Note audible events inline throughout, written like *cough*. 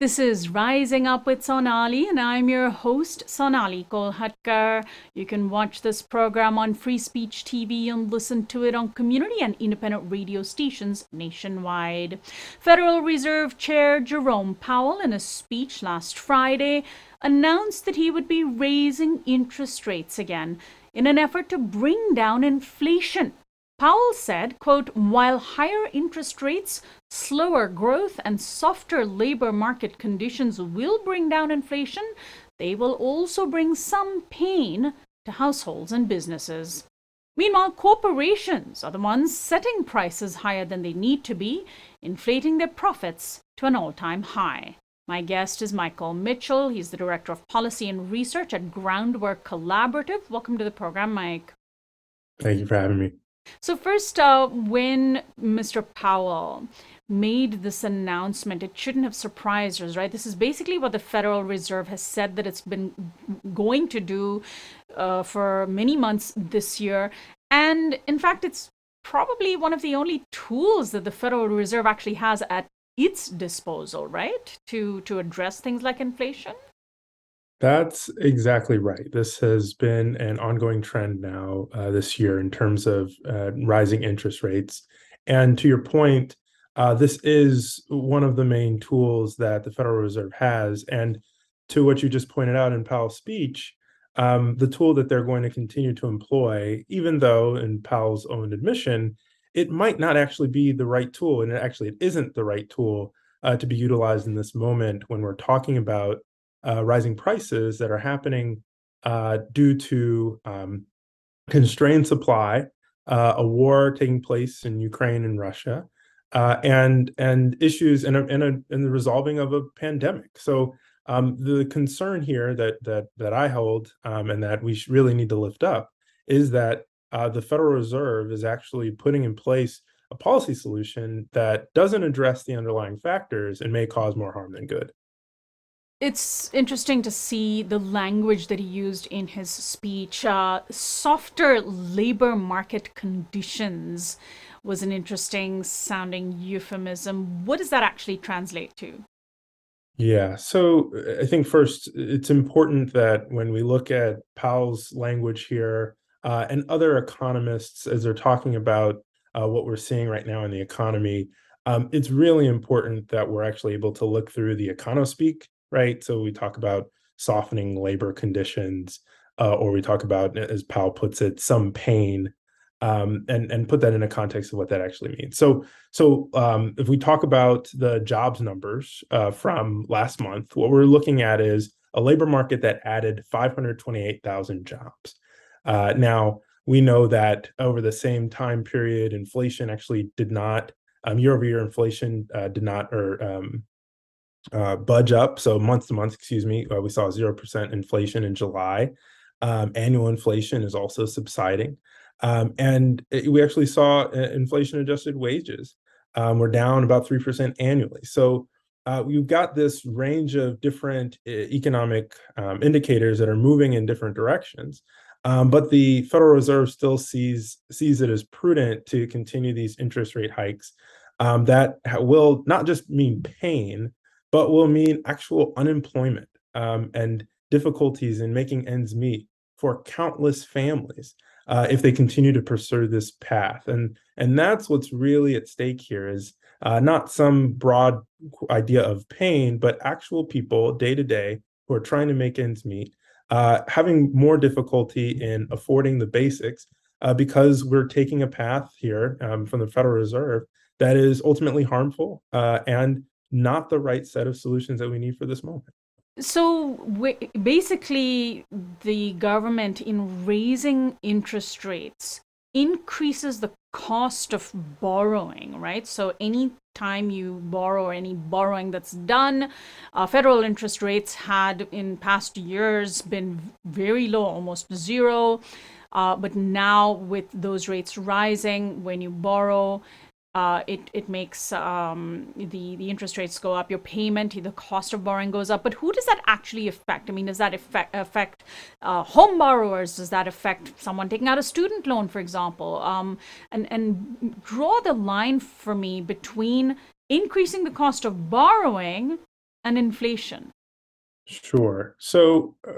This is Rising Up with Sonali, and I'm your host, Sonali Kolhatkar. You can watch this program on Free Speech TV and listen to it on community and independent radio stations nationwide. Federal Reserve Chair Jerome Powell, in a speech last Friday, announced that he would be raising interest rates again in an effort to bring down inflation Powell said, quote, while higher interest rates, slower growth, and softer labor market conditions will bring down inflation, they will also bring some pain to households and businesses. Meanwhile, corporations are the ones setting prices higher than they need to be, inflating their profits to an all time high. My guest is Michael Mitchell. He's the Director of Policy and Research at Groundwork Collaborative. Welcome to the program, Mike. Thank you for having me. So, first, uh, when Mr. Powell made this announcement, it shouldn't have surprised us, right? This is basically what the Federal Reserve has said that it's been going to do uh, for many months this year. And in fact, it's probably one of the only tools that the Federal Reserve actually has at its disposal, right? To to address things like inflation. That's exactly right. This has been an ongoing trend now uh, this year in terms of uh, rising interest rates. And to your point, uh, this is one of the main tools that the Federal Reserve has. And to what you just pointed out in Powell's speech, um, the tool that they're going to continue to employ, even though, in Powell's own admission, it might not actually be the right tool, and it actually it isn't the right tool uh, to be utilized in this moment when we're talking about uh, rising prices that are happening uh, due to um, constrained supply, uh, a war taking place in Ukraine and Russia, uh, and and issues in in the resolving of a pandemic. So um, the concern here that that that I hold um, and that we really need to lift up is that uh, the Federal Reserve is actually putting in place a policy solution that doesn't address the underlying factors and may cause more harm than good it's interesting to see the language that he used in his speech. Uh, softer labor market conditions was an interesting sounding euphemism. What does that actually translate to? Yeah, so I think first it's important that when we look at Powell's language here uh, and other economists as they're talking about uh, what we're seeing right now in the economy, um, it's really important that we're actually able to look through the econospeak right? So we talk about softening labor conditions, uh, or we talk about, as Powell puts it, some pain, um, and and put that in a context of what that actually means. So so um, if we talk about the jobs numbers uh, from last month, what we're looking at is a labor market that added 528,000 jobs. Uh, now we know that over the same time period, inflation actually did not um, year over year inflation uh, did not or um, uh, budge up. So month to month, excuse me, uh, we saw 0% inflation in July. Um, annual inflation is also subsiding. Um, and it, we actually saw uh, inflation adjusted wages. Um, we're down about 3% annually. So uh, we've got this range of different uh, economic um, indicators that are moving in different directions. Um, but the Federal Reserve still sees sees it as prudent to continue these interest rate hikes um, that will not just mean pain, but will mean actual unemployment um, and difficulties in making ends meet for countless families uh, if they continue to pursue this path. And and that's what's really at stake here is uh, not some broad idea of pain, but actual people day to day who are trying to make ends meet, uh, having more difficulty in affording the basics uh, because we're taking a path here um, from the Federal Reserve that is ultimately harmful uh, and not the right set of solutions that we need for this moment. So basically, the government, in raising interest rates, increases the cost of borrowing, right? So any time you borrow or any borrowing that's done, uh, federal interest rates had in past years been very low, almost zero. Uh, but now with those rates rising, when you borrow, uh, it it makes um, the the interest rates go up. Your payment, the cost of borrowing goes up. But who does that actually affect? I mean, does that affect affect uh, home borrowers? Does that affect someone taking out a student loan, for example? Um, and and draw the line for me between increasing the cost of borrowing and inflation? Sure. So uh,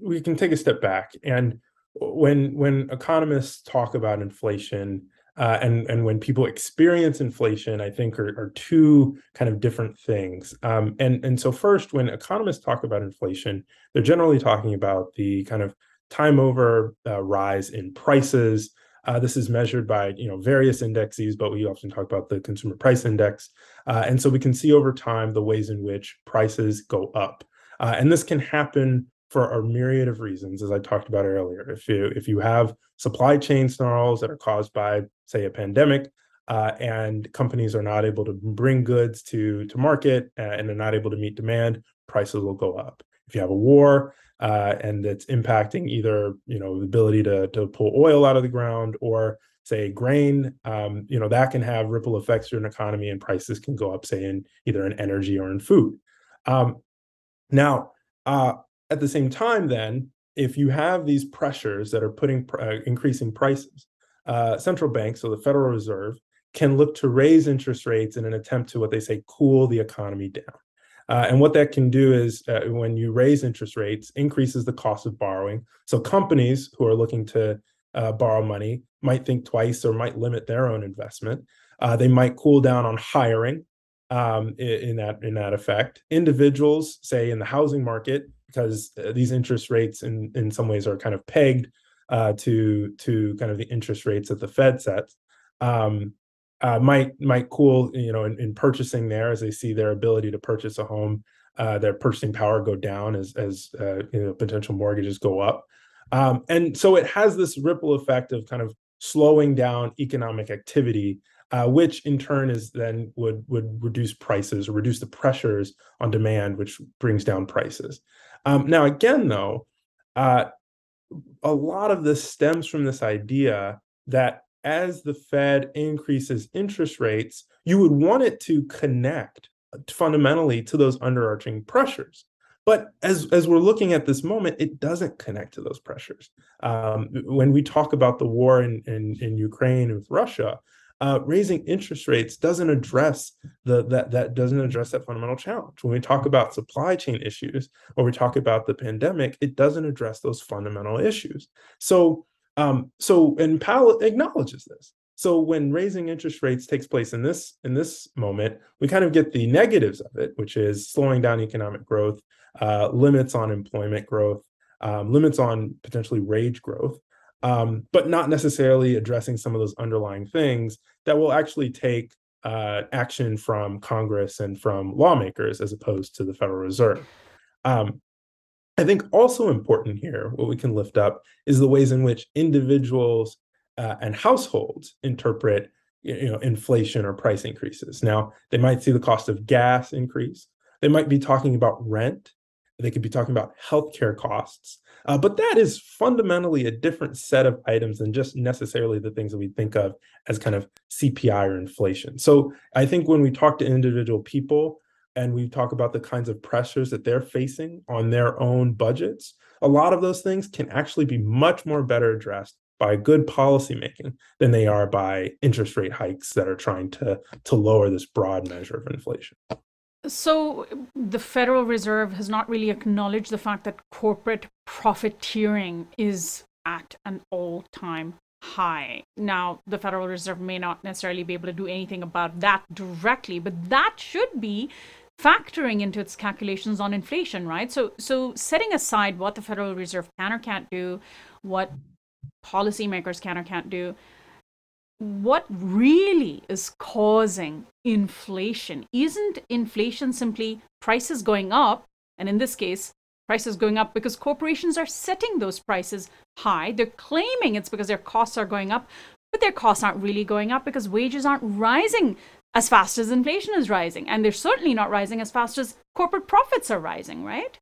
we can take a step back, and when when economists talk about inflation, uh, and and when people experience inflation, I think are, are two kind of different things. Um, and and so first, when economists talk about inflation, they're generally talking about the kind of time over uh, rise in prices. Uh, this is measured by you know various indexes, but we often talk about the consumer price index. Uh, and so we can see over time the ways in which prices go up, uh, and this can happen for a myriad of reasons, as I talked about earlier. If you if you have supply chain snarls that are caused by, say, a pandemic, uh, and companies are not able to bring goods to to market uh, and they're not able to meet demand, prices will go up. If you have a war uh, and it's impacting either you know the ability to to pull oil out of the ground or say grain, um, you know that can have ripple effects to an economy and prices can go up, say in either in energy or in food. Um, now, uh, at the same time, then, if you have these pressures that are putting uh, increasing prices, uh, central banks, so the Federal Reserve, can look to raise interest rates in an attempt to what they say cool the economy down. Uh, and what that can do is uh, when you raise interest rates, increases the cost of borrowing. So companies who are looking to uh, borrow money might think twice or might limit their own investment. Uh, they might cool down on hiring um, in, that in that effect. Individuals, say in the housing market, because uh, these interest rates in in some ways are kind of pegged uh, to to kind of the interest rates that the Fed sets. Um, uh, might might cool you know in, in, purchasing there as they see their ability to purchase a home uh, their purchasing power go down as as uh, you know potential mortgages go up um, and so it has this ripple effect of kind of slowing down economic activity uh, which in turn is then would would reduce prices or reduce the pressures on demand, which brings down prices. Um, now, again, though, uh, a lot of this stems from this idea that as the Fed increases interest rates, you would want it to connect fundamentally to those underarching pressures. But as as we're looking at this moment, it doesn't connect to those pressures. Um, when we talk about the war in, in, in Ukraine with Russia, uh, raising interest rates doesn't address the that that doesn't address that fundamental challenge. When we talk about supply chain issues or we talk about the pandemic, it doesn't address those fundamental issues. So um, so and Powell acknowledges this. So when raising interest rates takes place in this in this moment, we kind of get the negatives of it, which is slowing down economic growth, uh, limits on employment growth, um, limits on potentially wage growth um, but not necessarily addressing some of those underlying things that will actually take uh, action from Congress and from lawmakers as opposed to the Federal Reserve. Um, I think also important here, what we can lift up is the ways in which individuals uh, and households interpret you know inflation or price increases. Now, they might see the cost of gas increase. They might be talking about rent they could be talking about healthcare costs. Uh, but that is fundamentally a different set of items than just necessarily the things that we think of as kind of CPI or inflation. So I think when we talk to individual people and we talk about the kinds of pressures that they're facing on their own budgets, a lot of those things can actually be much more better addressed by good policymaking than they are by interest rate hikes that are trying to to lower this broad measure of inflation. So the Federal Reserve has not really acknowledged the fact that corporate profiteering is at an all time high. Now, the Federal Reserve may not necessarily be able to do anything about that directly, but that should be factoring into its calculations on inflation, right? So so setting aside what the Federal Reserve can or can't do, what policymakers can or can't do, what really is causing inflation? Isn't inflation simply prices going up? And in this case, prices going up because corporations are setting those prices high. They're claiming it's because their costs are going up, but their costs aren't really going up because wages aren't rising as fast as inflation is rising. And they're certainly not rising as fast as corporate profits are rising, right?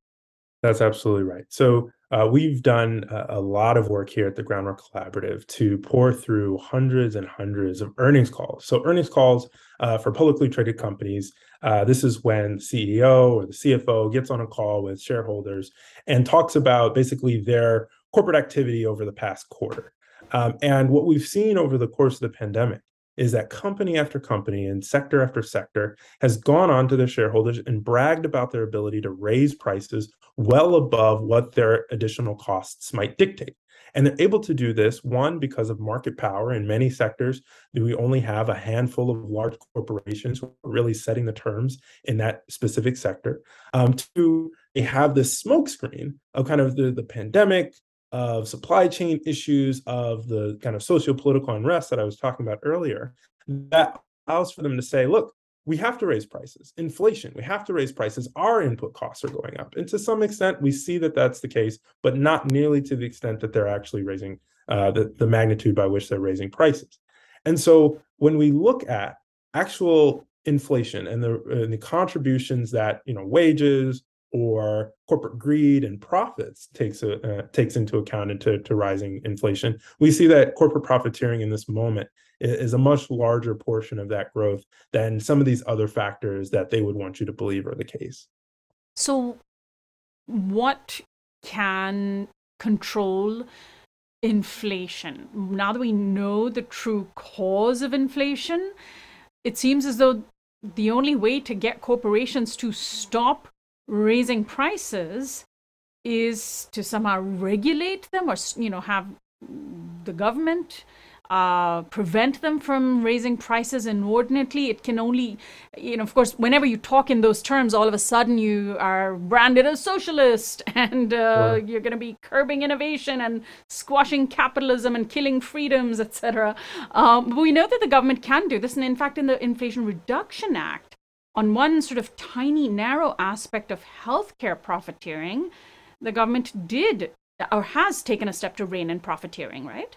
That's absolutely right. So uh, we've done a, a, lot of work here at the Groundwork Collaborative to pour through hundreds and hundreds of earnings calls. So, earnings calls uh, for publicly traded companies. Uh, this is when CEO or the CFO gets on a call with shareholders and talks about basically their corporate activity over the past quarter. Um, and what we've seen over the course of the pandemic is that company after company and sector after sector has gone on to their shareholders and bragged about their ability to raise prices well above what their additional costs might dictate. And they're able to do this, one, because of market power. In many sectors, Do we only have a handful of large corporations who are really setting the terms in that specific sector. Um, two, they have this smokescreen of kind of the, the pandemic, of supply chain issues, of the kind of socio-political unrest that I was talking about earlier, that allows for them to say, look, we have to raise prices. Inflation, we have to raise prices. Our input costs are going up. And to some extent, we see that that's the case, but not nearly to the extent that they're actually raising uh, the, the magnitude by which they're raising prices. And so when we look at actual inflation and the, and the contributions that you know wages or corporate greed and profits takes a, uh, takes into account into to rising inflation, we see that corporate profiteering in this moment is a much larger portion of that growth than some of these other factors that they would want you to believe are the case. So, what can control inflation? Now that we know the true cause of inflation, it seems as though the only way to get corporations to stop raising prices is to somehow regulate them or you know have the government uh, prevent them from raising prices inordinately. It can only, you know, of course, whenever you talk in those terms, all of a sudden you are branded a socialist *laughs* and uh, you're going to be curbing innovation and squashing capitalism and killing freedoms, etc. Um, but we know that the government can do this. And in fact, in the Inflation Reduction Act, on one sort of tiny, narrow aspect of healthcare profiteering, the government did or has taken a step to rein in profiteering, right?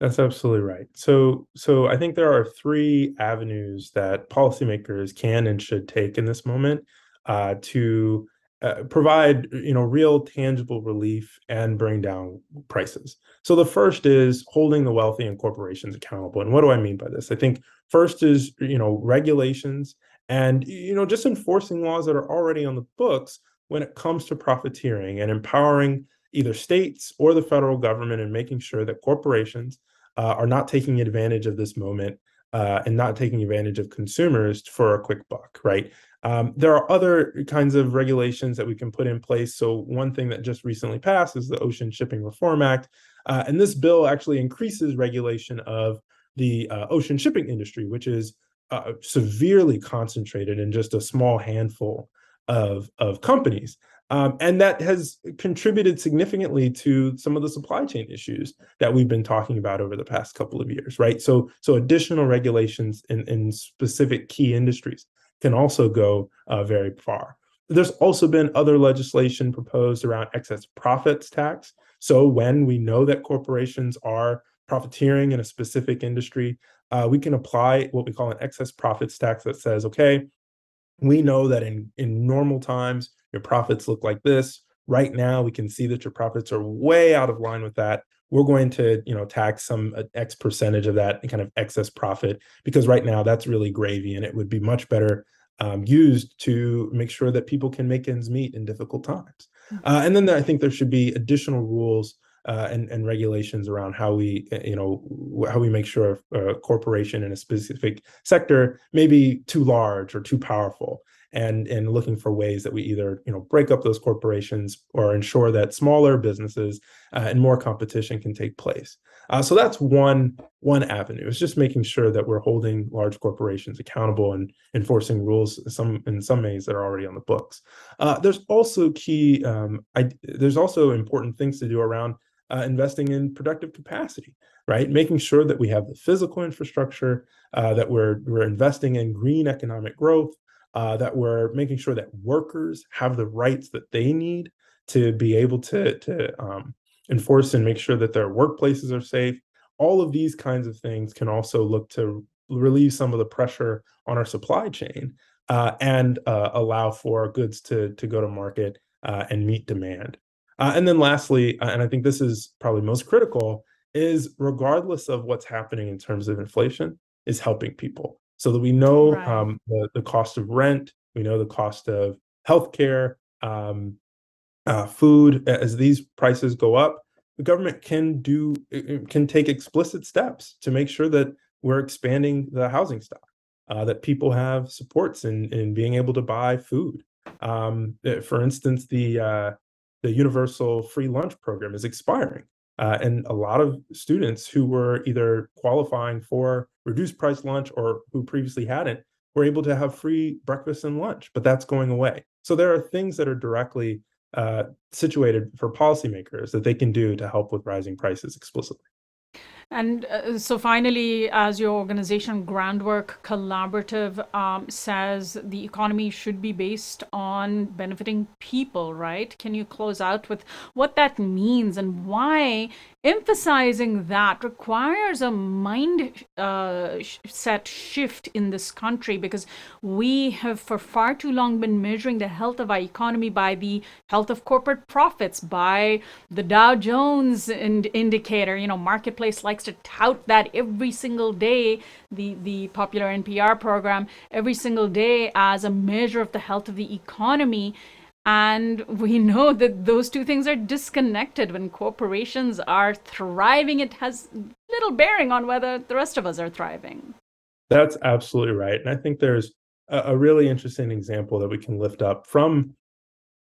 That's absolutely right. So, so I think there are three avenues that policymakers can and should take in this moment uh, to uh, provide, you know, real tangible relief and bring down prices. So the first is holding the wealthy and corporations accountable. And what do I mean by this? I think first is, you know, regulations and you know just enforcing laws that are already on the books when it comes to profiteering and empowering either states or the federal government and making sure that corporations uh, are not taking advantage of this moment uh, and not taking advantage of consumers for a quick buck, right? Um, there are other kinds of regulations that we can put in place. So, one thing that just recently passed is the Ocean Shipping Reform Act. Uh, and this bill actually increases regulation of the uh, ocean shipping industry, which is uh, severely concentrated in just a small handful of of companies. Um, and that has contributed significantly to some of the supply chain issues that we've been talking about over the past couple of years, right? So, so additional regulations in, in specific key industries can also go uh, very far. There's also been other legislation proposed around excess profits tax. So, when we know that corporations are profiteering in a specific industry, uh, we can apply what we call an excess profits tax that says, okay, we know that in, in normal times, your profits look like this. Right now, we can see that your profits are way out of line with that. We're going to, you know, tax some uh, X percentage of that kind of excess profit because right now that's really gravy, and it would be much better um, used to make sure that people can make ends meet in difficult times. Mm-hmm. Uh, and then I think there should be additional rules uh, and, and regulations around how we, uh, you know, how we make sure a corporation in a specific sector may be too large or too powerful, and and looking for ways that we either, you know, break up those corporations or ensure that smaller businesses uh, and more competition can take place. Uh, so that's one one avenue. It's just making sure that we're holding large corporations accountable and enforcing rules some in some ways that are already on the books. Uh, there's also key. Um, I, there's also important things to do around uh, investing in productive capacity, right? Making sure that we have the physical infrastructure, uh, that we're we're investing in green economic growth, uh, that we're making sure that workers have the rights that they need to be able to to um, enforce and make sure that their workplaces are safe. All of these kinds of things can also look to relieve some of the pressure on our supply chain uh, and uh, allow for goods to to go to market uh, and meet demand. Uh, and then lastly, uh, and I think this is probably most critical, is regardless of what's happening in terms of inflation, is helping people so that we know right. um, the, the cost of rent, we know the cost of healthcare, um, uh, food. As these prices go up, the government can do can take explicit steps to make sure that we're expanding the housing stock, uh, that people have supports in, in being able to buy food. Um, eh, for instance, the, uh, the universal free lunch program is expiring. Uh, and a lot of students who were either qualifying for reduced price lunch or who previously hadn't were able to have free breakfast and lunch, but that's going away. So there are things that are directly uh, situated for policymakers that they can do to help with rising prices explicitly. And uh, so, finally, as your organization, Groundwork Collaborative, um, says the economy should be based on benefiting people, right? Can you close out with what that means and why emphasizing that requires a mind uh, set shift in this country because we have for far too long been measuring the health of our economy by the health of corporate profits by the dow jones ind- indicator you know marketplace likes to tout that every single day the the popular npr program every single day as a measure of the health of the economy and we know that those two things are disconnected. When corporations are thriving, it has little bearing on whether the rest of us are thriving. That's absolutely right. And I think there's a, a really interesting example that we can lift up from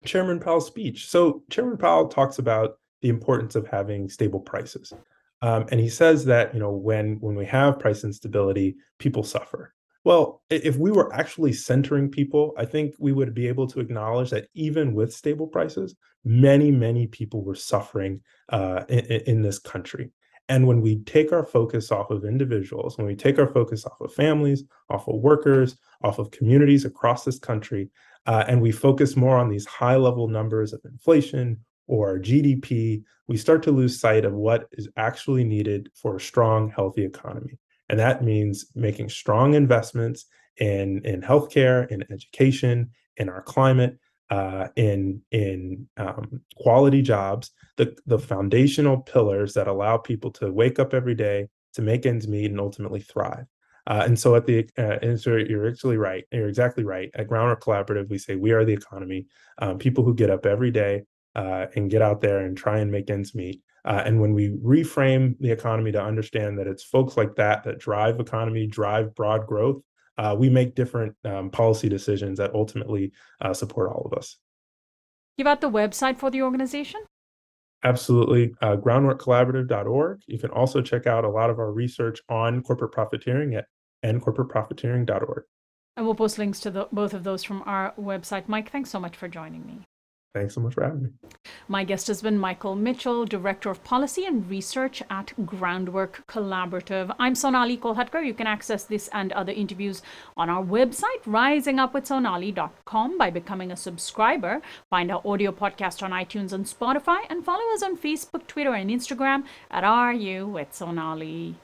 Chairman Powell's speech. So, Chairman Powell talks about the importance of having stable prices. Um, and he says that you know when when we have price instability, people suffer. Well, if we were actually centering people, I think we would be able to acknowledge that even with stable prices, many, many people were suffering uh, in, in, this country. And when we take our focus off of individuals, when we take our focus off of families, off of workers, off of communities across this country, uh, and we focus more on these high level numbers of inflation or GDP, we start to lose sight of what is actually needed for a strong, healthy economy. And that means making strong investments in, in healthcare, in education, in our climate, uh, in in um, quality jobs, the the foundational pillars that allow people to wake up every day to make ends meet and ultimately thrive. Uh, and so at the uh, and so you're actually right. You're exactly right. At Groundwork Collaborative, we say we are the economy. Um, people who get up every day uh, and get out there and try and make ends meet. Uh, and when we reframe the economy to understand that it's folks like that that drive economy, drive broad growth, uh, we make different um, policy decisions that ultimately uh, support all of us. Give out the website for the organization. Absolutely. Uh, groundworkcollaborative.org. You can also check out a lot of our research on corporate profiteering at endcorporateprofiteering.org. And we'll post links to the, both of those from our website. Mike, thanks so much for joining me. Thanks so much for having me. My guest has been Michael Mitchell, Director of Policy and Research at Groundwork Collaborative. I'm Sonali Kolhatkar. You can access this and other interviews on our website, risingupwithsonali.com, by becoming a subscriber. Find our audio podcast on iTunes and Spotify, and follow us on Facebook, Twitter, and Instagram at RU with Sonali.